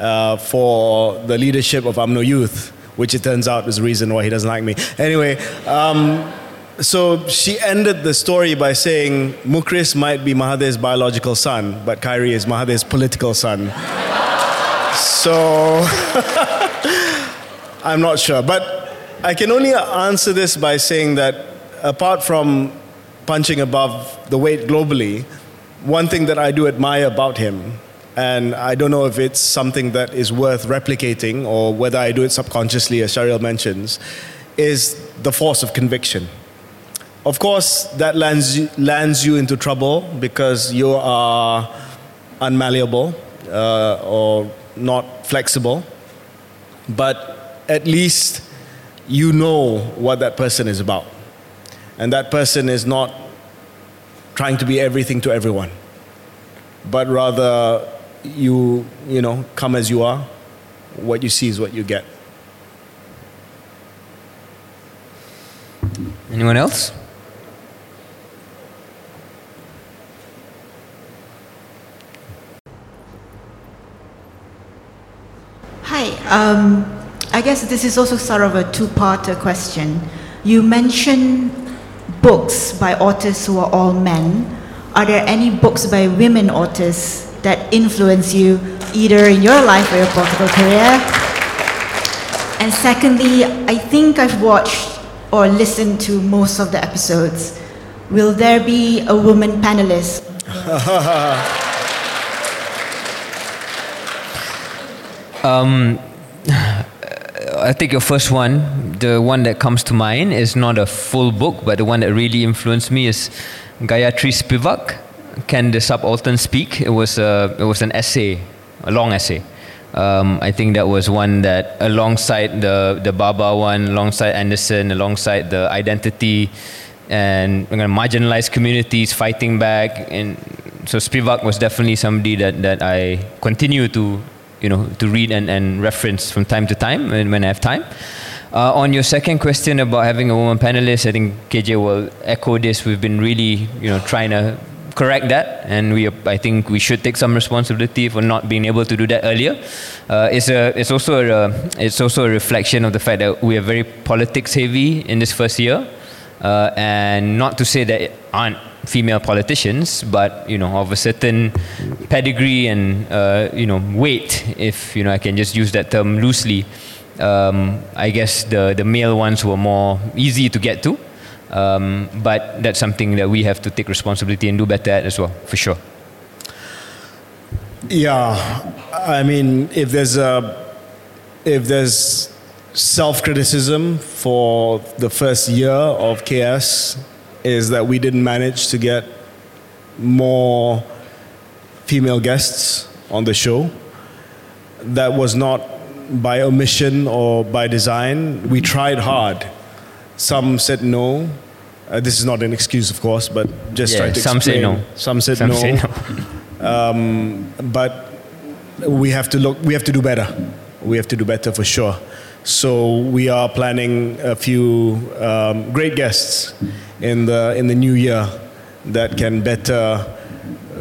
uh, for the leadership of UMNO Youth, which it turns out is the reason why he doesn't like me. Anyway, um, so she ended the story by saying Mukhriz might be Mahathir's biological son, but Khairy is Mahathir's political son. so I'm not sure. But I can only answer this by saying that apart from punching above the weight globally, one thing that I do admire about him, and I don't know if it's something that is worth replicating or whether I do it subconsciously, as Shahril mentions, is the force of conviction. Of course, that lands you, lands you into trouble because you are unmalleable uh, or not flexible. But at least you know what that person is about. And that person is not trying to be everything to everyone, but rather you, you know, come as you are. What you see is what you get. Anyone else? Hi. Um, I guess this is also sort of a two-parter question. You mentioned books by authors who are all men. Are there any books by women authors that influence you either in your life or your political career? And secondly, I think I've watched or listened to most of the episodes. Will there be a woman panelist? Um, I think your first one, the one that comes to mind, is not a full book, but the one that really influenced me is Gayatri Spivak. Can the Subaltern Speak? It was, a, it was an essay, a long essay. Um, I think that was one that, alongside the, the Bhabha one, alongside Anderson, alongside the identity and marginalized communities fighting back. And so Spivak was definitely somebody that, that I continue to you know, to read and, and reference from time to time when, I have time. Uh, on your second question about having a woman panelist, I think KJ will echo this. We've been really, you know, trying to correct that, and we, I think we should take some responsibility for not being able to do that earlier. Uh, it's a, it's also a, it's also a reflection of the fact that we are very politics heavy in this first year, uh, and not to say that aren't female politicians, but you know of a certain pedigree and uh, you know weight, if you know I can just use that term loosely. Um, I guess the the male ones were more easy to get to, um, but that's something that we have to take responsibility and do better at as well, for sure. Yeah, I mean, if there's a if there's self criticism for the first year of KS is that we didn't manage to get more female guests on the show. That was not by omission or by design. We tried hard. Some said no. Uh, this is not an excuse, of course, but just Yeah, trying to some say no. Some said Some no. say no. Um, but we have to look. We have to do better. We have to do better for sure. So we are planning a few um, great guests in the in the new year that can better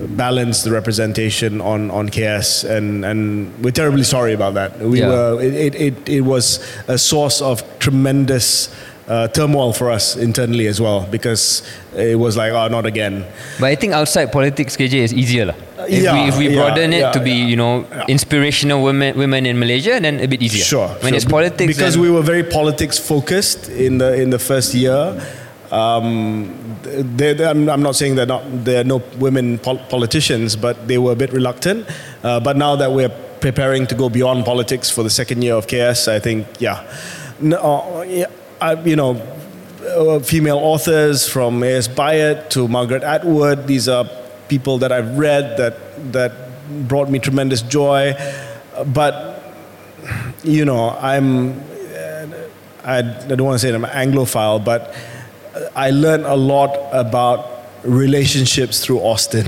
balance the representation on, on KS, and, and we're terribly sorry about that. We Yeah. were it, it, it, was a source of tremendous uh, turmoil for us internally as well because it was like, oh, not again. But I think outside politics, KJ is easier. lah. If yeah, we, if we yeah, broaden it yeah, to be, yeah. you know, Yeah. inspirational women, women in Malaysia, then a bit easier. Sure. When sure. it's politics, because we were very politics focused in the in the first year. Um, they, they- I'm, I'm not saying that there are no women pol- politicians, but they were a bit reluctant. Uh, but now that we're preparing to go beyond politics for the second year of KS, I think yeah, no, uh, yeah I, you know, uh, female authors from A.S. Byatt to Margaret Atwood. These are people that I've read that that brought me tremendous joy. But you know, I'm. uh, I, I don't want to say I'm an Anglophile, but I learned a lot about relationships through Austen.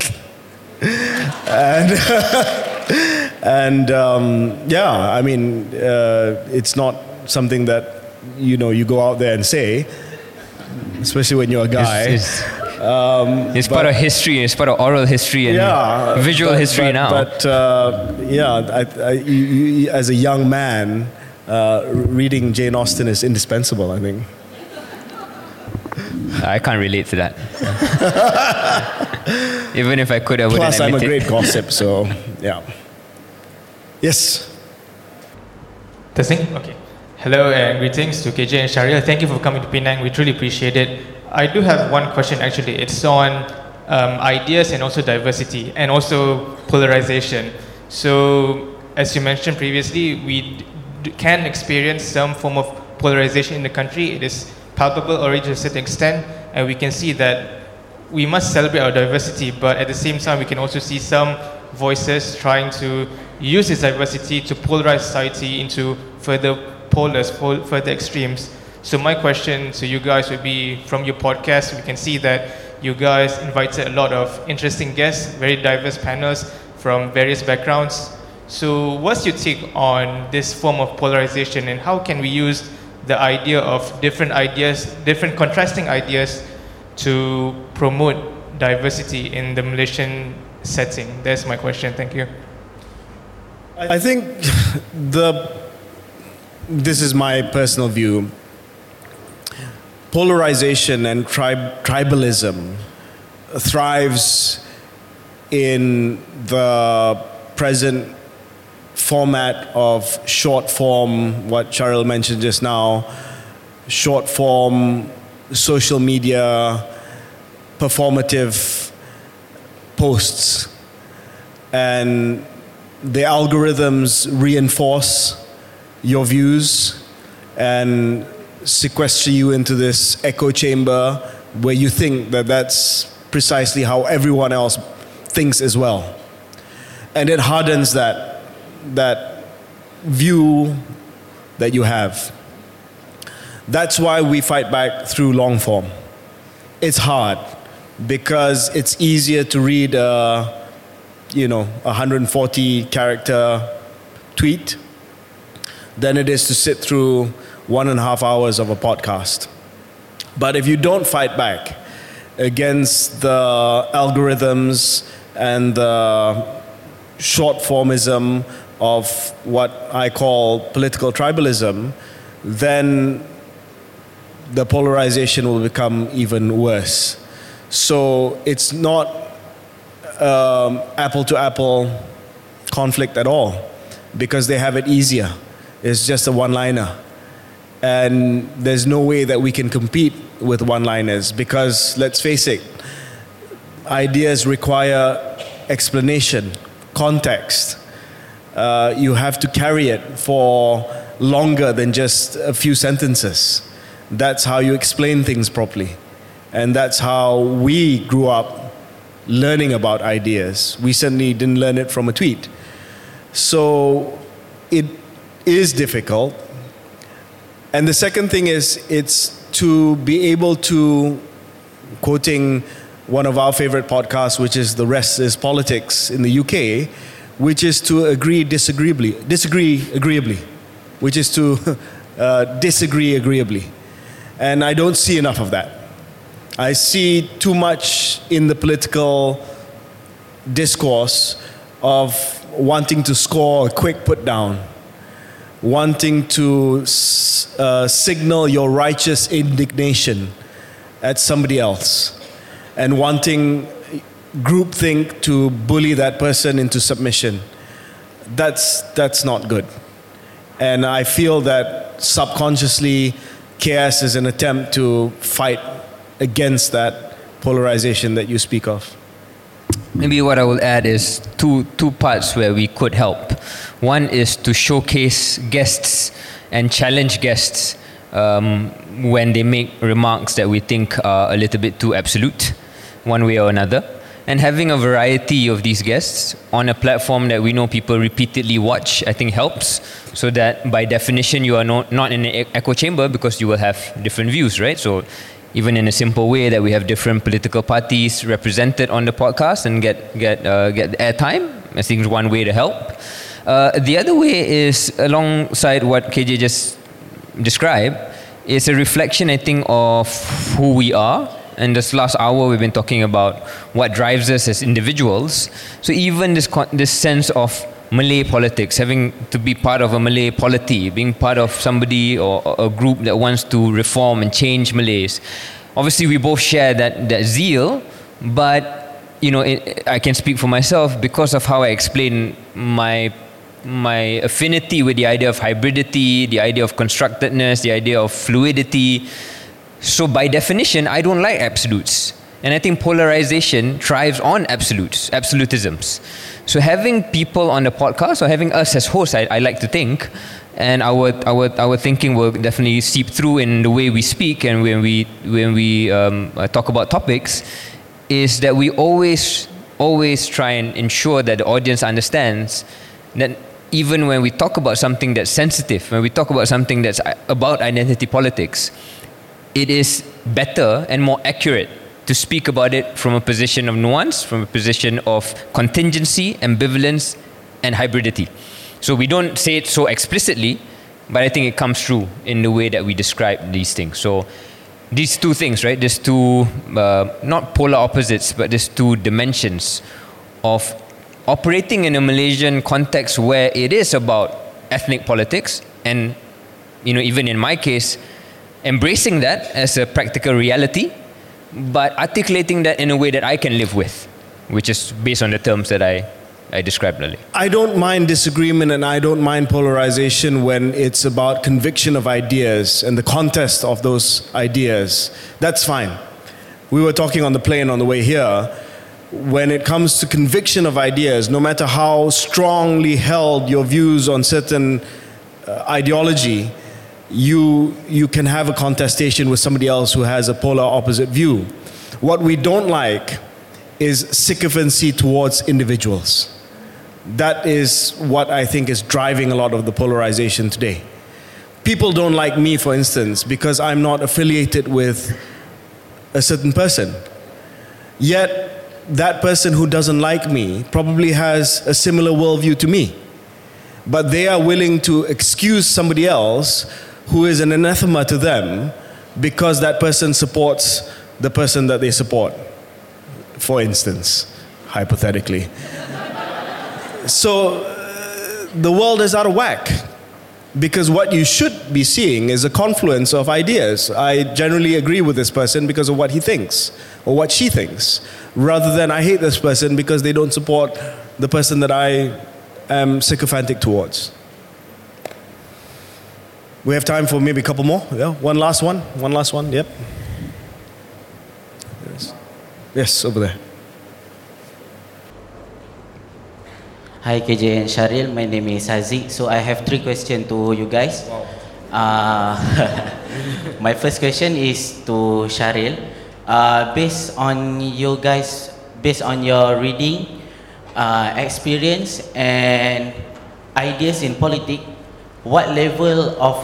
and and um, yeah, I mean, uh, it's not something that you know you go out there and say, especially when you're a guy. It's, it's, it's part of history. It's part of oral history and yeah, visual but- history but- now. But uh, yeah, I, I, you, you, as a young man, uh, reading Jane Austen is indispensable. I think. I can't relate to that. Even if I could, I wouldn't Plus, I'm a admit it. great gossip, so yeah. Yes. Testing? Okay. Hello and greetings to KJ and Shahril. Thank you for coming to Penang. We truly appreciate it. I do have one question actually. It's on um, ideas and also diversity and also polarization. So, as you mentioned previously, we d- d- can experience some form of polarization in the country. It is palpable already to a certain extent, and we can see that we must celebrate our diversity, but at the same time, we can also see some voices trying to use this diversity to polarize society into further polars, pol- further extremes. So my question to you guys would be, from your podcast, we can see that you guys invited a lot of interesting guests, very diverse panels from various backgrounds. So what's your take on this form of polarization and how can we use the idea of different ideas, different contrasting ideas to promote diversity in the Malaysian setting? That's my question. Thank you. I think the this is my personal view. Polarization and trib- tribalism thrives in the present format of short form, what Shahril mentioned just now, short form, social media, performative posts. And the algorithms reinforce your views and sequester you into this echo chamber where you think that that's precisely how everyone else thinks as well. And it hardens that, that view that you have. That's why we fight back through long form. It's hard because it's easier to read a, you know, 140 character tweet than it is to sit through one and a half hours of a podcast. But if you don't fight back against the algorithms and the short formism of what I call political tribalism, then the polarization will become even worse. So it's not um, apple to apple conflict at all because they have it easier. It's just a one liner. And there's no way that we can compete with one liners because, let's face it, ideas require explanation, context. Uh, you have to carry it for longer than just a few sentences. That's how you explain things properly. And that's how we grew up learning about ideas. We certainly didn't learn it from a tweet. So it is difficult. And the second thing is it's to be able to, quoting one of our favorite podcasts, which is The Rest is Politics in the UK, which is to agree disagreeably, disagree agreeably, which is to uh, disagree agreeably. And I don't see enough of that. I see too much in the political discourse of wanting to score a quick put down wanting to uh, signal your righteous indignation at somebody else and wanting groupthink to bully that person into submission. That's, that's not good. And I feel that subconsciously, KS is an attempt to fight against that polarization that you speak of. Maybe what I will add is two, two parts where we could help. One is to showcase guests and challenge guests um, when they make remarks that we think are a little bit too absolute, one way or another. And having a variety of these guests on a platform that we know people repeatedly watch, I think helps. So that by definition, you are not, not in an echo chamber because you will have different views, right? So even in a simple way that we have different political parties represented on the podcast and get get uh, get airtime. I think is one way to help. Uh, the other way is alongside what KJ just described. It's a reflection, I think, of who we are. And this last hour, we've been talking about what drives us as individuals. So even this this sense of Malay politics, having to be part of a Malay polity, being part of somebody or or a group that wants to reform and change Malays. Obviously, we both share that, that zeal, but you know, it, I can speak for myself because of how I explain my my affinity with the idea of hybridity, the idea of constructedness, the idea of fluidity. So by definition, I don't like absolutes. And I think polarization thrives on absolutes, absolutisms. So having people on the podcast or having us as hosts, I, I like to think, and our, our, our thinking will definitely seep through in the way we speak and when we, when we um, uh, talk about topics, is that we always, always try and ensure that the audience understands that even when we talk about something that's sensitive, when we talk about something that's about identity politics, it is better and more accurate to speak about it from a position of nuance, from a position of contingency, ambivalence, and hybridity. So we don't say it so explicitly, but I think it comes through in the way that we describe these things. So these two things, right? These two, uh, not polar opposites, but these two dimensions of operating in a Malaysian context where it is about ethnic politics and, you know, even in my case, embracing that as a practical reality, but articulating that in a way that I can live with, which is based on the terms that I, I described earlier. I don't mind disagreement and I don't mind polarization when it's about conviction of ideas and the contest of those ideas. That's fine. We were talking on the plane on the way here. When it comes to conviction of ideas, no matter how strongly held your views on certain uh, ideology, you, you can have a contestation with somebody else who has a polar opposite view. What we don't like is sycophancy towards individuals. That is what I think is driving a lot of the polarization today. People don't like me, for instance, because I'm not affiliated with a certain person. Yet, that person who doesn't like me probably has a similar worldview to me. But they are willing to excuse somebody else who is an anathema to them because that person supports the person that they support, for instance, hypothetically. so uh, the world is out of whack because what you should be seeing is a confluence of ideas. I generally agree with this person because of what he thinks or what she thinks, rather than I hate this person because they don't support the person that I am sycophantic towards. We have time for maybe a couple more. Yeah, one last one. One last one. Yep. Yes, yes over there. Hi KJ and Shahril, my name is Haziq. So I have three questions to you guys. Uh, my first question is to Shahril. Uh, based on you guys, based on your reading, uh, experience and ideas in politics, what level of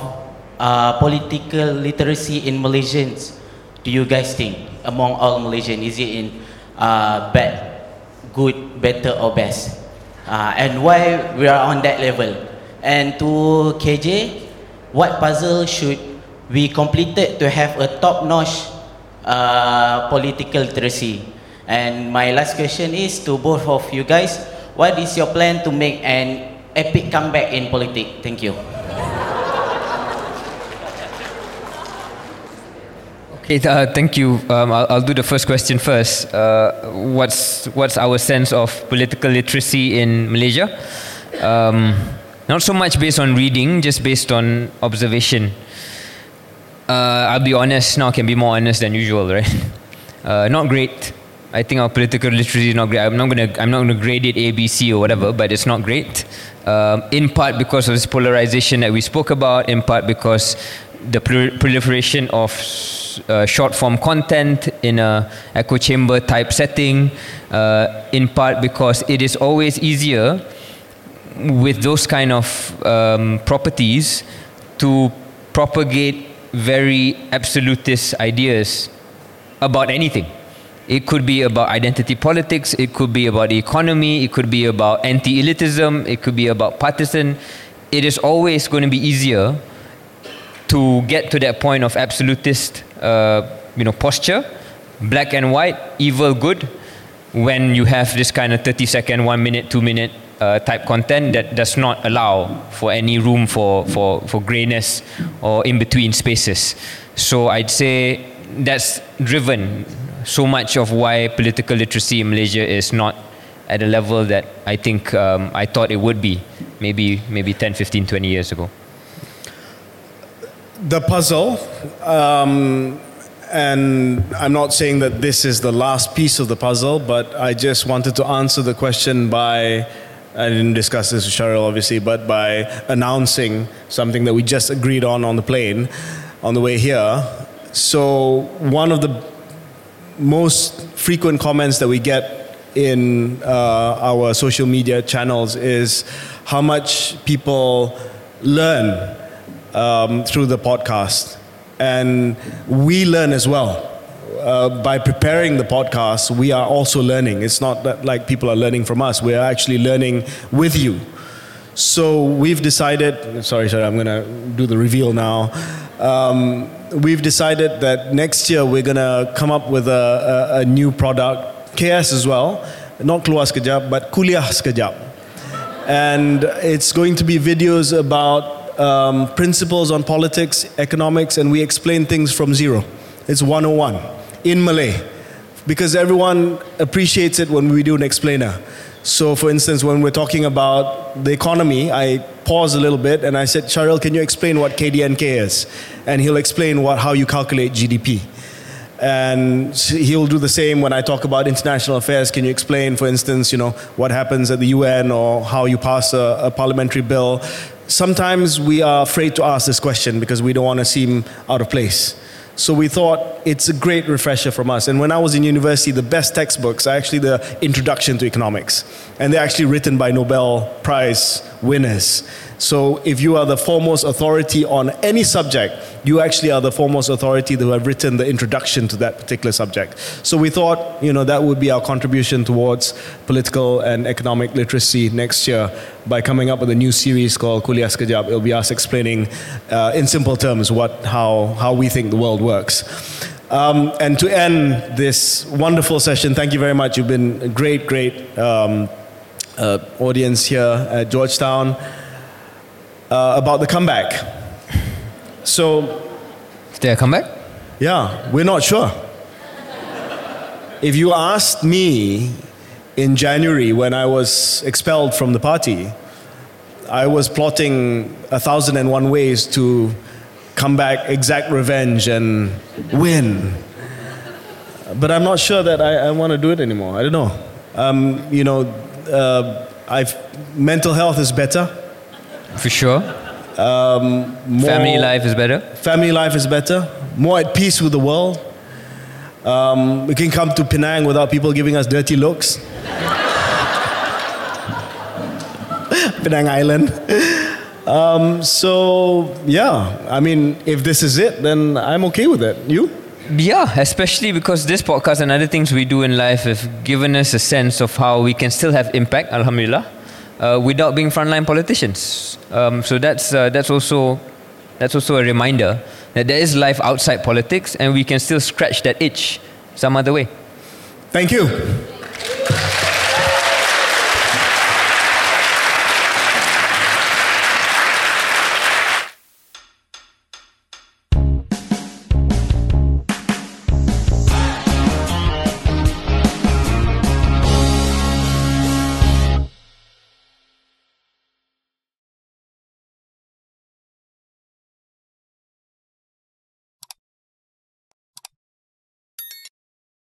uh, political literacy in Malaysians do you guys think among all Malaysians? Is it in uh, bad, good, better or best? Uh, and why we are on that level? And to KJ, what puzzle should we completed to have a top-notch uh, political literacy? And my last question is to both of you guys, what is your plan to make an epic comeback in politics? Thank you. Okay, uh, thank you. Um, I'll, I'll do the first question first. Uh, what's what's our sense of political literacy in Malaysia? Um, not so much based on reading, just based on observation. Uh, I'll be honest now. I can be more honest than usual, right? Uh, not great. I think our political literacy is not great. I'm not gonna I'm not gonna grade it A, B, C or whatever, but it's not great. Um, in part because of this polarization that we spoke about. In part because the proliferation of uh, short form content in a echo chamber type setting. Uh, in part because it is always easier with those kind of um, properties to propagate very absolutist ideas about anything. It could be about identity politics, it could be about the economy, it could be about anti elitism, it could be about partisan. It is always going to be easier to get to that point of absolutist uh, you know, posture, black and white, evil, good, when you have this kind of 30 second, one minute, two minute uh, type content that does not allow for any room for, for, for grayness or in between spaces. So I'd say that's driven so much of why political literacy in Malaysia is not at a level that I think um, I thought it would be maybe maybe 10 15 20 years ago the puzzle um, and I'm not saying that this is the last piece of the puzzle but I just wanted to answer the question by I didn't discuss this with Shahril obviously but by announcing something that we just agreed on on the plane on the way here. So one of the most frequent comments that we get in uh, our social media channels is how much people learn um, through the podcast. And we learn as well. Uh, by preparing the podcast, we are also learning. It's not that like people are learning from us, we are actually learning with you. So we've decided, sorry, sorry, I'm going to do the reveal now. Um, we've decided that next year we're going to come up with a, a, a, new product, KS as well, not keluar sekejap, but kuliah sekejap. And it's going to be videos about um, principles on politics, economics, and we explain things from zero. It's 101 in Malay because everyone appreciates it when we do an explainer. So, for instance, when we're talking about the economy, I pause a little bit and I said, Shahril, can you explain what KDNK is? And he'll explain what, how you calculate GDP. And he'll do the same when I talk about international affairs. Can you explain, for instance, you know, what happens at the UN or how you pass a, a parliamentary bill? Sometimes we are afraid to ask this question because we don't want to seem out of place. So we thought it's a great refresher from us. And when I was in university, the best textbooks are actually the Introduction to Economics. And they're actually written by Nobel Prize winners. So if you are the foremost authority on any subject, you actually are the foremost authority who have written the introduction to that particular subject. So we thought, you know, that would be our contribution towards political and economic literacy next year by coming up with a new series called Kuliah Sekejap. It'll be us explaining uh, in simple terms what, how, how we think the world works. Um, and to end this wonderful session, thank you very much. You've been a great, great um, uh, audience here at Georgetown uh, about the comeback. So, is there a comeback? Yeah, we're not sure. if you asked me in January when I was expelled from the party, I was plotting a thousand and one ways to come back, exact revenge, and win. But I'm not sure that I, I want to do it anymore. I don't know. Um, you know, uh, I've, mental health is better. For sure. Um, family life is better. Family life is better. More at peace with the world. Um, we can come to Penang without people giving us dirty looks. Penang Island. Um, so yeah, I mean, if this is it, then I'm okay with it. You? Yeah, especially because this podcast and other things we do in life have given us a sense of how we can still have impact, alhamdulillah, uh, without being frontline politicians. Um, so that's, uh, that's, also, that's also a reminder that there is life outside politics and we can still scratch that itch some other way. Thank you.